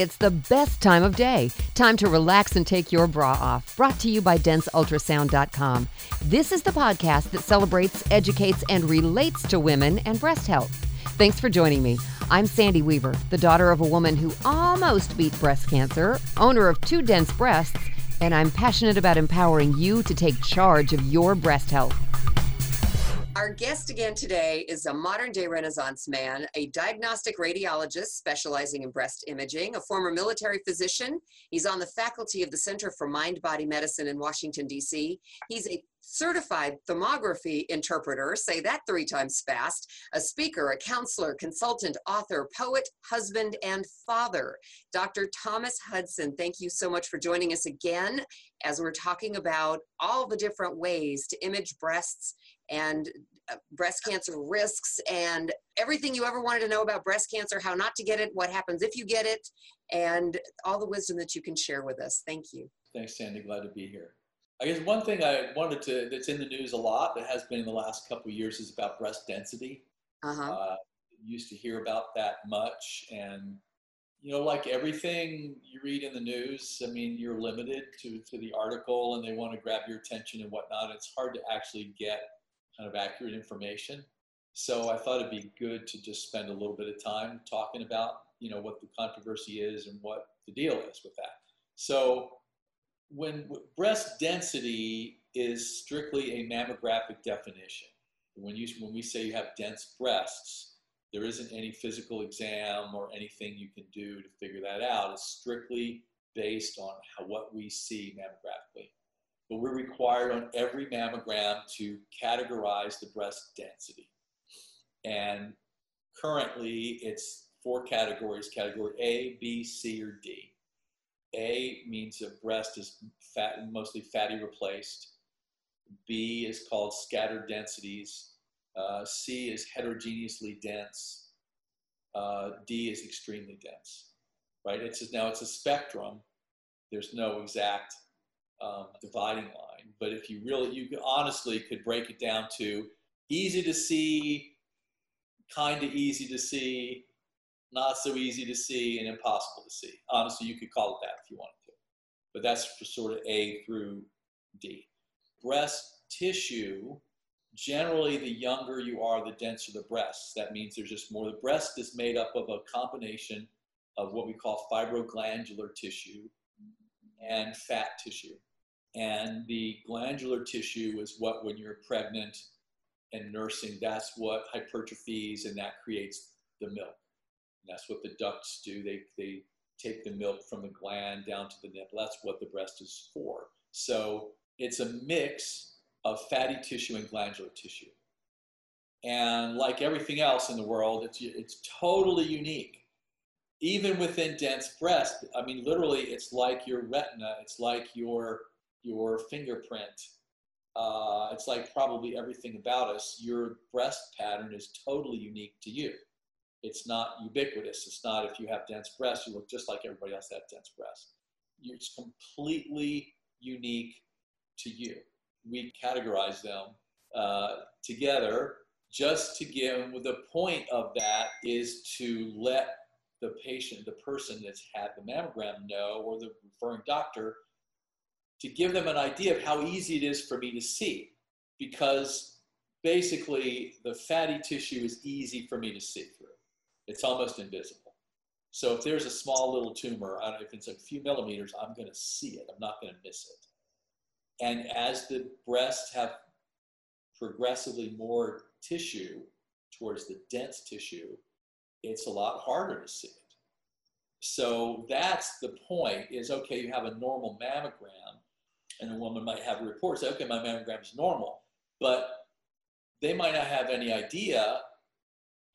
It's the best time of day. Time to relax and take your bra off. Brought to you by DenseUltrasound.com. This is the podcast that celebrates, educates, and relates to women and breast health. Thanks for joining me. I'm Sandy Weaver, the daughter of a woman who almost beat breast cancer, owner of two dense breasts, and I'm passionate about empowering you to take charge of your breast health. Our guest again today is a modern day Renaissance man, a diagnostic radiologist specializing in breast imaging, a former military physician. He's on the faculty of the Center for Mind Body Medicine in Washington, D.C. He's a certified thermography interpreter, say that three times fast, a speaker, a counselor, consultant, author, poet, husband, and father. Dr. Thomas Hudson, thank you so much for joining us again as we're talking about all the different ways to image breasts and uh, breast cancer risks and everything you ever wanted to know about breast cancer, how not to get it, what happens if you get it, and all the wisdom that you can share with us. Thank you. Thanks, Sandy. Glad to be here. I guess one thing I wanted to that's in the news a lot that has been in the last couple of years is about breast density. Uh-huh. Uh, used to hear about that much, and you know, like everything you read in the news, I mean, you're limited to to the article, and they want to grab your attention and whatnot. It's hard to actually get kind of accurate information. So I thought it'd be good to just spend a little bit of time talking about, you know, what the controversy is and what the deal is with that. So when breast density is strictly a mammographic definition. When you when we say you have dense breasts, there isn't any physical exam or anything you can do to figure that out. It's strictly based on how, what we see mammographically. But we're required on every mammogram to categorize the breast density. And currently, it's four categories category A, B, C, or D. A means a breast is fat, mostly fatty replaced. B is called scattered densities. Uh, C is heterogeneously dense. Uh, D is extremely dense. Right? It's just, now it's a spectrum. There's no exact um, dividing line, but if you really, you honestly could break it down to easy to see, kind of easy to see, not so easy to see, and impossible to see. Honestly, you could call it that if you wanted to. But that's sort of A through D. Breast tissue, generally, the younger you are, the denser the breasts. That means there's just more. The breast is made up of a combination of what we call fibroglandular tissue and fat tissue. And the glandular tissue is what, when you're pregnant and nursing, that's what hypertrophies and that creates the milk. And that's what the ducts do. They, they take the milk from the gland down to the nipple. That's what the breast is for. So it's a mix of fatty tissue and glandular tissue. And like everything else in the world, it's, it's totally unique. Even within dense breast, I mean, literally, it's like your retina, it's like your, your fingerprint. Uh, it's like probably everything about us. Your breast pattern is totally unique to you it's not ubiquitous. It's not if you have dense breasts, you look just like everybody else that has dense breasts. It's completely unique to you. We categorize them uh, together just to give, the point of that is to let the patient, the person that's had the mammogram know, or the referring doctor, to give them an idea of how easy it is for me to see. Because basically, the fatty tissue is easy for me to see through it's almost invisible. So if there's a small little tumor, I don't know if it's a few millimeters, I'm going to see it. I'm not going to miss it. And as the breasts have progressively more tissue towards the dense tissue, it's a lot harder to see it. So that's the point is okay, you have a normal mammogram, and a woman might have a report say, okay, my mammogram is normal, but they might not have any idea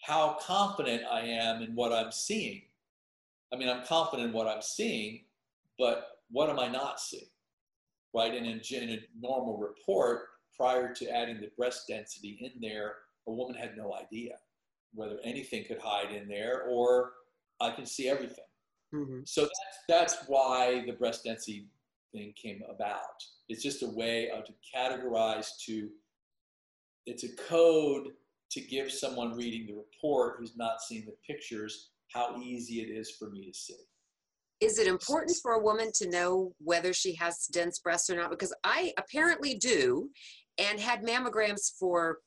how confident I am in what I'm seeing. I mean, I'm confident in what I'm seeing, but what am I not seeing? Right? And in, in a normal report, prior to adding the breast density in there, a woman had no idea whether anything could hide in there or I can see everything. Mm-hmm. So that's, that's why the breast density thing came about. It's just a way of to categorize to, it's a code to give someone reading the report who's not seeing the pictures how easy it is for me to see. Is it important for a woman to know whether she has dense breasts or not? Because I apparently do and had mammograms for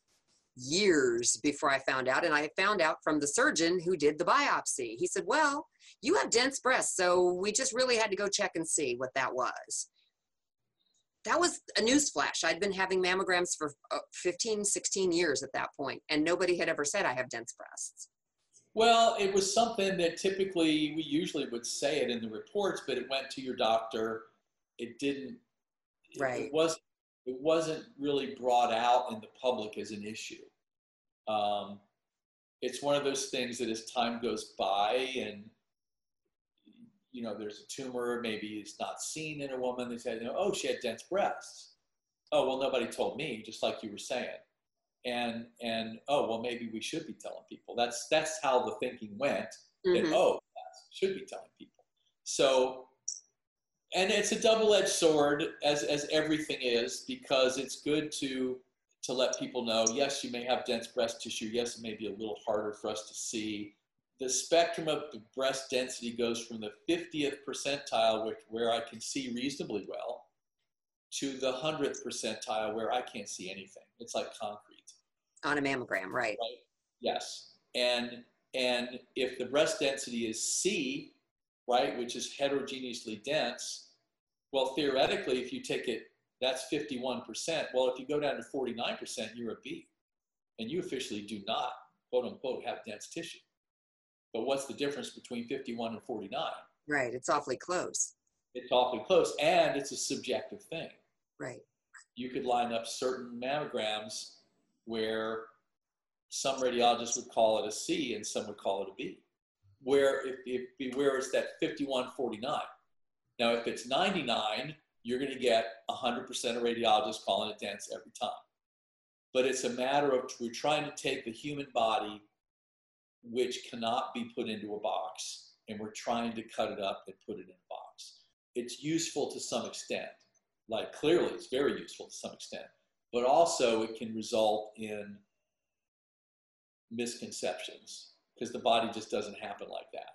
years before I found out. And I found out from the surgeon who did the biopsy. He said, Well, you have dense breasts. So we just really had to go check and see what that was. That was a news flash. I'd been having mammograms for uh, 15, 16 years at that point, and nobody had ever said I have dense breasts. Well, it was something that typically we usually would say it in the reports, but it went to your doctor. It didn't. Right. It was it wasn't really brought out in the public as an issue. Um, it's one of those things that as time goes by and you know there's a tumor, maybe it's not seen in a woman. They say, oh, she had dense breasts. Oh, well, nobody told me, just like you were saying. And and oh, well, maybe we should be telling people. That's that's how the thinking went. Mhm. That oh, should be telling people. So and it's a double-edged sword as, as everything is because it's good to to let people know yes you may have dense breast tissue. Yes it may be a little harder for us to see. The spectrum of the breast density goes from the 50th percentile which, where i can see reasonably well to the 100th percentile where i can't see anything. It's like concrete. On a mammogram, right? Yes, and and if the breast density is C, right, which is heterogeneously dense, well, theoretically, if you take it, that's 51%. Well, if you go down to 49%, you're a B, and you officially do not, quote unquote, have dense tissue. But what's the difference between 51 and 49? Right. It's awfully close. It's awfully close, and it's a subjective thing. Right. you could line up certain mammograms where some radiologists would call it a C and some would call it a B. Where if, if where it's that 5149. Now, if it's 99, you're going to get 100% of radiologists calling it dense every time. But it's a matter of we're trying to take the human body, which cannot be put into a box, and we're trying to cut it up and put it in a box. It's useful to some extent. Like clearly, it's very useful to some extent but also it can result in misconceptions because the body just doesn't happen like that.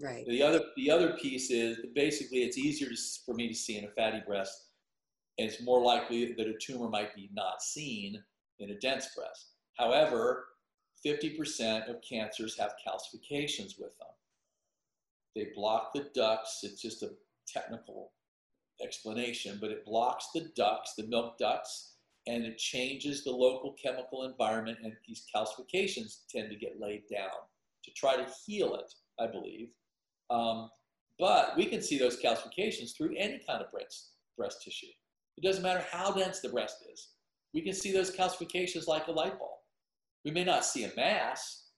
Right. The other, the other piece is basically it's easier to, for me to see in a fatty breast, and it's more likely that a tumor might be not seen in a dense breast. However, 50% of cancers have calcifications with them. They block the ducts. It's just a technical explanation, but it blocks the ducts, the milk ducts, and it changes the local chemical environment, and these calcifications tend to get laid down to try to heal it, I believe. Um, but we can see those calcifications through any kind of breast, breast tissue. It doesn't matter how dense the breast is. We can see those calcifications like a light bulb. We may not see a mass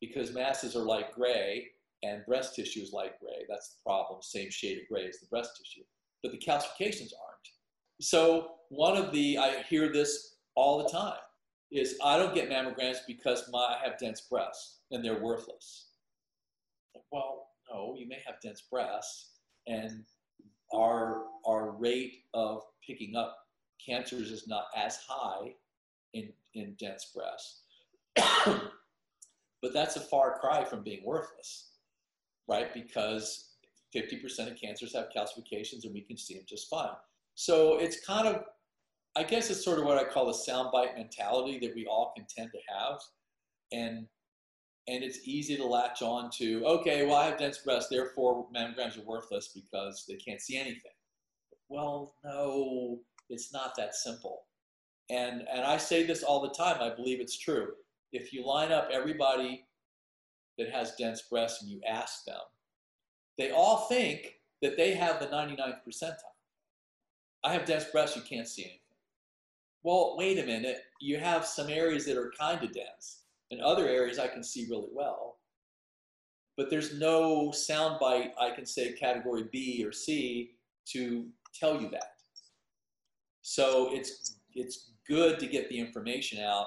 because masses are light gray and breast tissue is light gray. That's the problem, same shade of gray as the breast tissue. But the calcifications aren't. So one of the, I hear this all the time, is I don't get mammograms because my, I have dense breasts and they're worthless. Well, no, you may have dense breasts and our, our rate of picking up cancers is not as high in, in dense breasts. but that's a far cry from being worthless, right? Because 50% of cancers have calcifications and we can see them just fine. So it's kind of, I guess it's sort of what I call a soundbite mentality that we all can tend to have. And and it's easy to latch on to, okay, well, I have dense breasts, therefore mammograms are worthless because they can't see anything. Well, no, it's not that simple. And, and I say this all the time, I believe it's true. If you line up everybody that has dense breasts and you ask them, they all think that they have the 99th percentile. I have dense breasts, you can't see anything. Well, wait a minute, you have some areas that are kind of dense and other areas I can see really well. But there's no soundbite I can say category B or C to tell you that. So it's it's good to get the information out,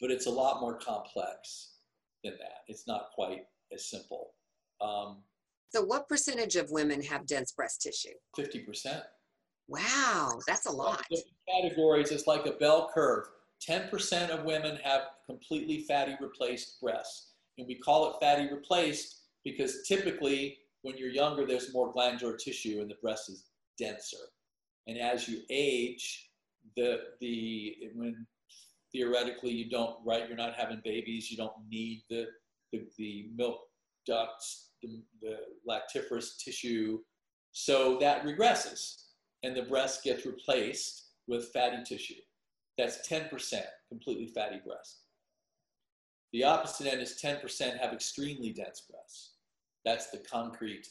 but it's a lot more complex than that. It's not quite as simple. Um, So, what percentage of women have dense breast tissue? 50%. Wow, that's a lot. Categories, it's like a bell curve. 10% of women have completely fatty replaced breasts. And we call it fatty replaced because typically when you're younger, there's more glandular tissue and the breast is denser. And as you age, the the when theoretically you don't right, you're not having babies, you don't need the the, the milk ducts, the, the lactiferous tissue, so that regresses, and the breast gets replaced with fatty tissue. That's 10% completely fatty breast. The opposite end is 10% have extremely dense breasts. That's the concrete.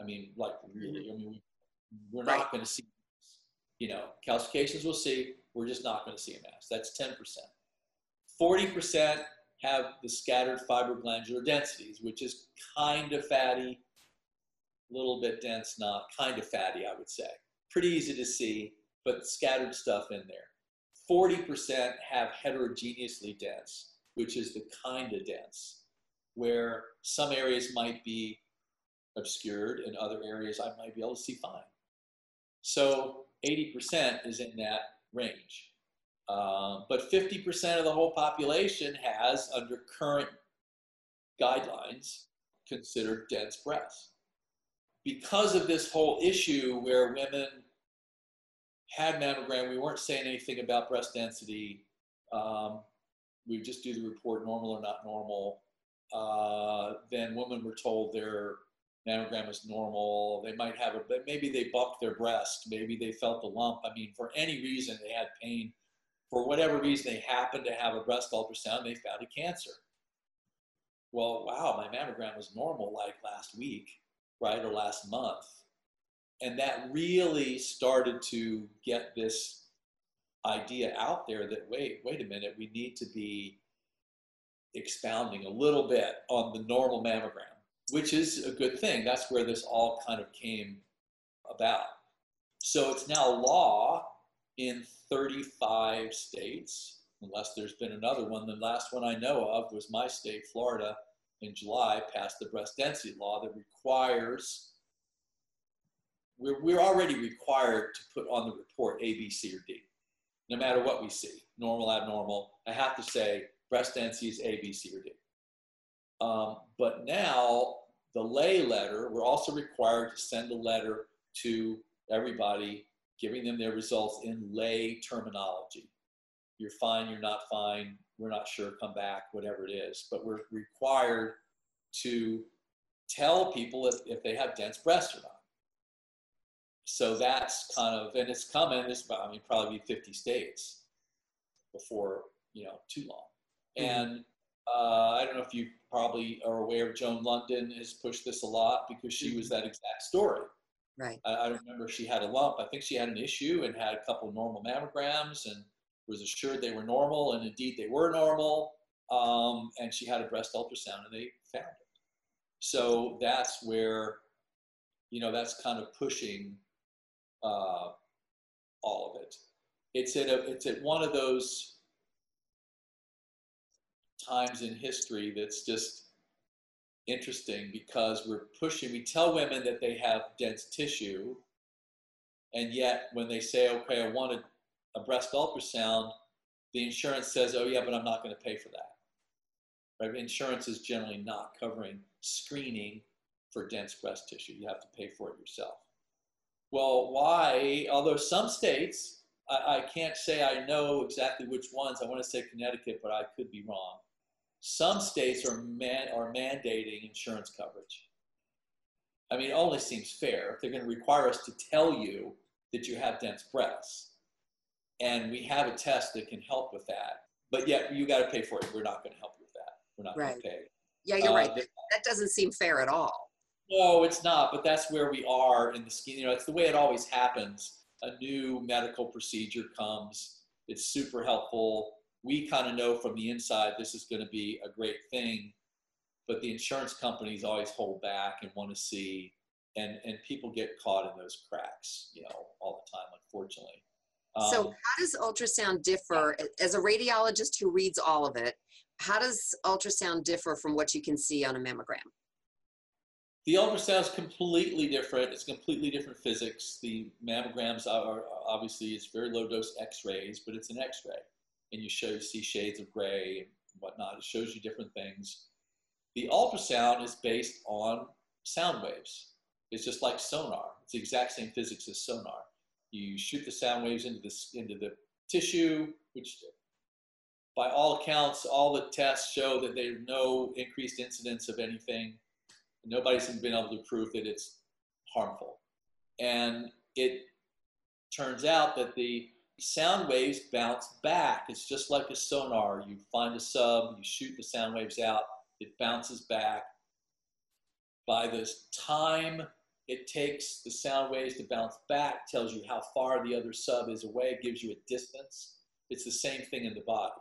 I mean, like really, I mean, we're not going to see, you know, calcifications we'll see, we're just not going to see a mass. That's 10%. 40% have the scattered fibroglandular densities, which is kind of fatty, a little bit dense, not kind of fatty, I would say. Pretty easy to see, but scattered stuff in there. 40% have heterogeneously dense, which is the kind of dense, where some areas might be obscured and other areas I might be able to see fine. So 80% is in that range. Uh, but 50% of the whole population has, under current guidelines, considered dense breasts. Because of this whole issue where women had mammogram, we weren't saying anything about breast density. Um, we just do the report normal or not normal. Uh, then women were told their mammogram is normal. They might have a, but maybe they bumped their breast. Maybe they felt a lump. I mean, for any reason, they had pain. For whatever reason, they happened to have a breast ultrasound. They found a cancer. Well, wow, my mammogram was normal like last week, right, or last month. And that really started to get this idea out there that wait, wait a minute, we need to be expounding a little bit on the normal mammogram which is a good thing. That's where this all kind of came about. So it's now law in 35 states, unless there's been another one. The last one I know of was my state, Florida, in July, passed the breast density law that requires, we're, we're already required to put on the report A, B, C, or D, no matter what we see, normal, abnormal. I have to say breast density is A, B, C, or D. Um, but now the lay letter, we're also required to send a letter to everybody giving them their results in lay terminology. You're fine, you're not fine, we're not sure, come back, whatever it is. But we're required to tell people if, if they have dense breasts or not. So that's kind of, and it's coming, it's, I mean, probably 50 states before, you know, too long. Mm-hmm. And uh, I don't know if you probably are aware Joan Lunden has pushed this a lot because she was mm-hmm. that exact story. Right. I, I don't remember she had a lump. I think she had an issue and had a couple normal mammograms and was assured they were normal, and indeed they were normal. Um, and she had a breast ultrasound and they found it. So that's where, you know, that's kind of pushing uh, all of it. It's at a, it's at one of those times in history that's just interesting because we're pushing, we tell women that they have dense tissue, and yet when they say, okay, I want a, a breast ultrasound, the insurance says, oh, yeah, but I'm not going to pay for that. Right? Insurance is generally not covering screening for dense breast tissue. You have to pay for it yourself. Well, why? Although some states, I, I can't say I know exactly which ones. I want to say Connecticut, but I could be wrong. Some states are, man, are mandating insurance coverage. I mean, it only seems fair if they're going to require us to tell you that you have dense breasts. And we have a test that can help with that. But yet you got to pay for it. We're not going to help you with that. We're not right. going to pay. Yeah, you're uh, right. That doesn't seem fair at all. No, it's not. But that's where we are in the scheme. You know, it's the way it always happens. A new medical procedure comes. It's super helpful we kind of know from the inside this is going to be a great thing, but the insurance companies always hold back and want to see, and and people get caught in those cracks, you know, all the time, unfortunately. Um, so, how does ultrasound differ as a radiologist who reads all of it? How does ultrasound differ from what you can see on a mammogram? The ultrasound is completely different. It's completely different physics. The mammograms are obviously it's very low dose X-rays, but it's an X-ray and you show see shades of gray and whatnot. It shows you different things. The ultrasound is based on sound waves. It's just like sonar. It's the exact same physics as sonar. You shoot the sound waves into the, into the tissue, which by all accounts, all the tests show that there's no increased incidence of anything. Nobody's been able to prove that it's harmful. And it turns out that the sound waves bounce back. It's just like a sonar. You find a sub, you shoot the sound waves out, it bounces back. By the time it takes the sound waves to bounce back, tells you how far the other sub is away, it gives you a distance. It's the same thing in the body.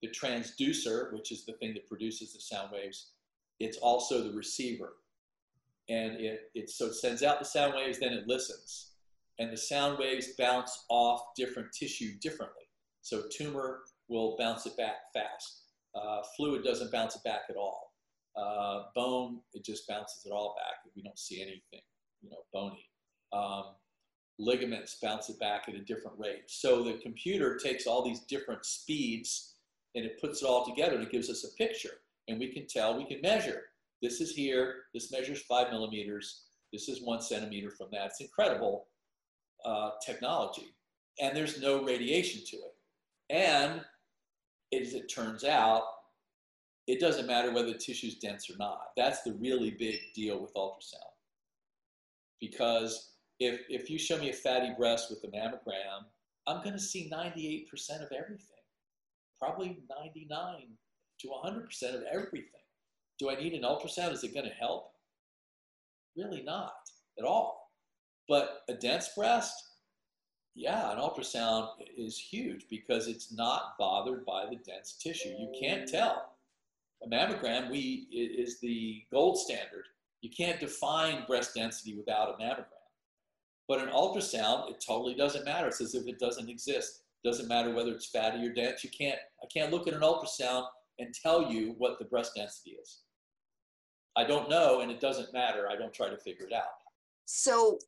The transducer, which is the thing that produces the sound waves, it's also the receiver. And it, it so it sends out the sound waves, then it listens. And the sound waves bounce off different tissue differently. So tumor will bounce it back fast. Uh, fluid doesn't bounce it back at all. Uh, bone, it just bounces it all back. We don't see anything, you know, bony. Um, ligaments bounce it back at a different rate. So the computer takes all these different speeds and it puts it all together and it gives us a picture. And we can tell, we can measure. This is here, this measures five millimeters, this is one centimeter from that. It's incredible uh, technology. And there's no radiation to it. And as it turns out, it doesn't matter whether the tissue is dense or not. That's the really big deal with ultrasound. Because if, if you show me a fatty breast with a mammogram, I'm going to see 98% of everything, probably 99 to 100% of everything. Do I need an ultrasound? Is it going to help? Really not at all. But a dense breast, yeah, an ultrasound is huge because it's not bothered by the dense tissue. You can't tell a mammogram we is the gold standard. You can't define breast density without a mammogram. But an ultrasound, it totally doesn't matter. It's as if it doesn't exist. It doesn't matter whether it's fatty or dense. You can't. I can't look at an ultrasound and tell you what the breast density is. I don't know, and it doesn't matter. I don't try to figure it out. So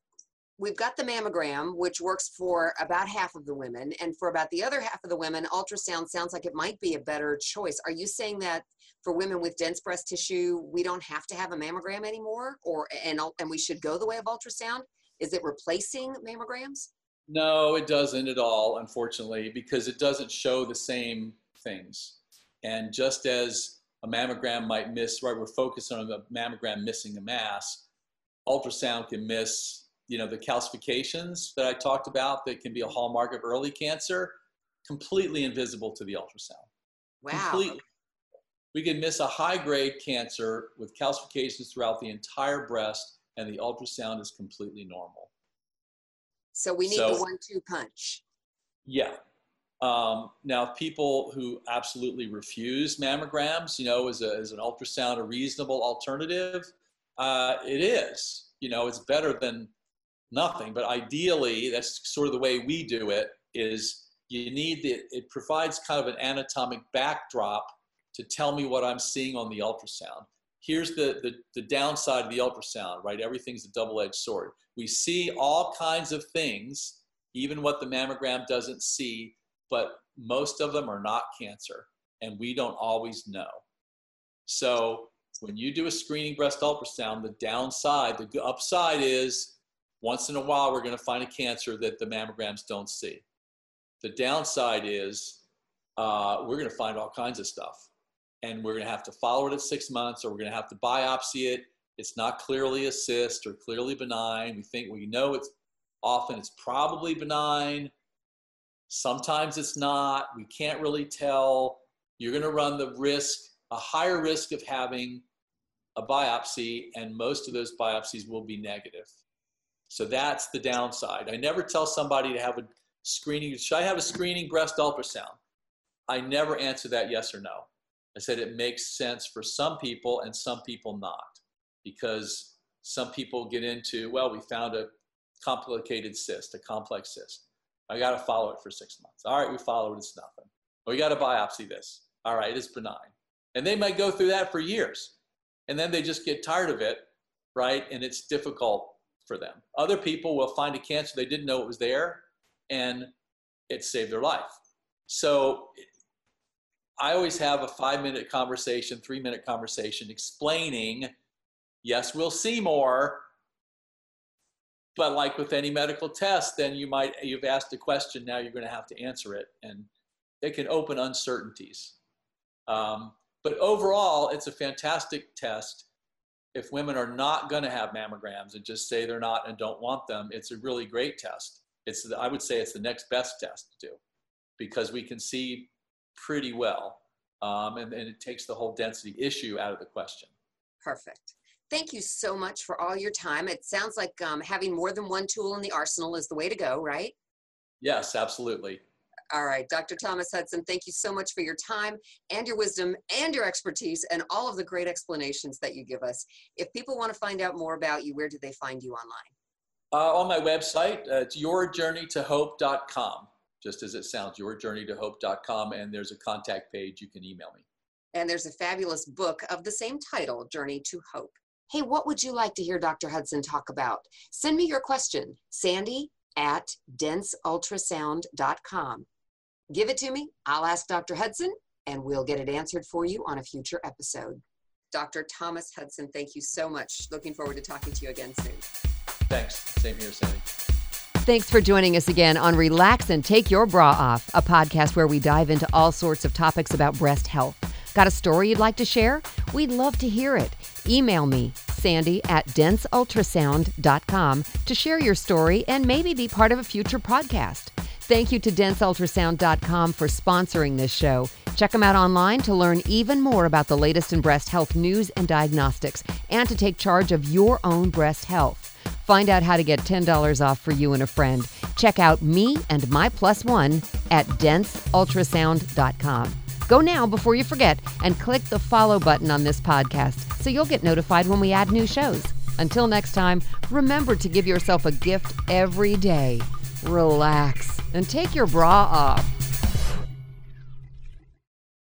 we've got the mammogram, which works for about half of the women, and for about the other half of the women, ultrasound sounds like it might be a better choice. Are you saying that for women with dense breast tissue, we don't have to have a mammogram anymore, or and and we should go the way of ultrasound? Is it replacing mammograms? No, it doesn't at all, unfortunately, because it doesn't show the same things. And just as a mammogram might miss, right, we're focused on the mammogram missing a mass, ultrasound can miss you know, the calcifications that I talked about that can be a hallmark of early cancer, completely invisible to the ultrasound. Wow. Completely. We can miss a high grade cancer with calcifications throughout the entire breast, and the ultrasound is completely normal. So we need so, the one two punch. Yeah. Um, now, people who absolutely refuse mammograms, you know, is, a, an ultrasound a reasonable alternative? Uh, it is. You know, it's better than nothing. But ideally, that's sort of the way we do it. Is you need the it provides kind of an anatomic backdrop to tell me what I'm seeing on the ultrasound. Here's the, the, the downside of the ultrasound, right? Everything's a double-edged sword. We see all kinds of things, even what the mammogram doesn't see, but most of them are not cancer, and we don't always know. So when you do a screening breast ultrasound, the downside, the upside is once in a while, we're going to find a cancer that the mammograms don't see. The downside is uh, we're going to find all kinds of stuff. And we're going to have to follow it at six months, or we're going to have to biopsy it. It's not clearly a cyst or clearly benign. We think we know it's often it's probably benign. Sometimes it's not. We can't really tell. You're going to run the risk, a higher risk of having a biopsy, and most of those biopsies will be negative. So that's the downside. I never tell somebody to have a screening. Should I have a screening breast ultrasound? I never answer that yes or no. I said it makes sense for some people and some people not because some people get into, well, we found a complicated cyst, a complex cyst. I got to follow it for six months. All right, we follow it, it's nothing. We got to biopsy this. All right, it's benign. And they might go through that for years. And then they just get tired of it, right? And it's difficult for them. Other people will find a cancer they didn't know it was there and it saved their life. So I always have a five minute conversation, three minute conversation explaining Yes, we'll see more. But like with any medical test, then you might, you've asked a question, now you're going to have to answer it. And it can open uncertainties. Um, but overall, it's a fantastic test. If women are not going to have mammograms and just say they're not and don't want them, it's a really great test. It's, I would say it's the next best test to do because we can see pretty well. Um, and, and it takes the whole density issue out of the question. Perfect. Thank you so much for all your time. It sounds like um, having more than one tool in the arsenal is the way to go, right? Yes, absolutely. All right, Dr. Thomas Hudson, thank you so much for your time and your wisdom and your expertise and all of the great explanations that you give us. If people want to find out more about you, where do they find you online? Uh, on my website, uh, it's yourjourneytohope.com, just as it sounds, yourjourneytohope.com, and there's a contact page. You can email me. And there's a fabulous book of the same title, Journey to Hope. Hey, what would you like to hear Dr. Hudson talk about? Send me your question, sandy at denseultrasound.com. Give it to me, I'll ask Dr. Hudson, and we'll get it answered for you on a future episode. Dr. Thomas Hudson, thank you so much. Looking forward to talking to you again soon. Thanks. Same here, Sandy. Thanks for joining us again on Relax and Take Your Bra Off, a podcast where we dive into all sorts of topics about breast health. Got a story you'd like to share? We'd love to hear it. Email me, Sandy at denseultrasound.com, to share your story and maybe be part of a future podcast. Thank you to denseultrasound.com for sponsoring this show. Check them out online to learn even more about the latest in breast health news and diagnostics and to take charge of your own breast health. Find out how to get $10 off for you and a friend. Check out me and my plus one at denseultrasound.com. Go now before you forget and click the follow button on this podcast so you'll get notified when we add new shows. Until next time, remember to give yourself a gift every day. Relax and take your bra off.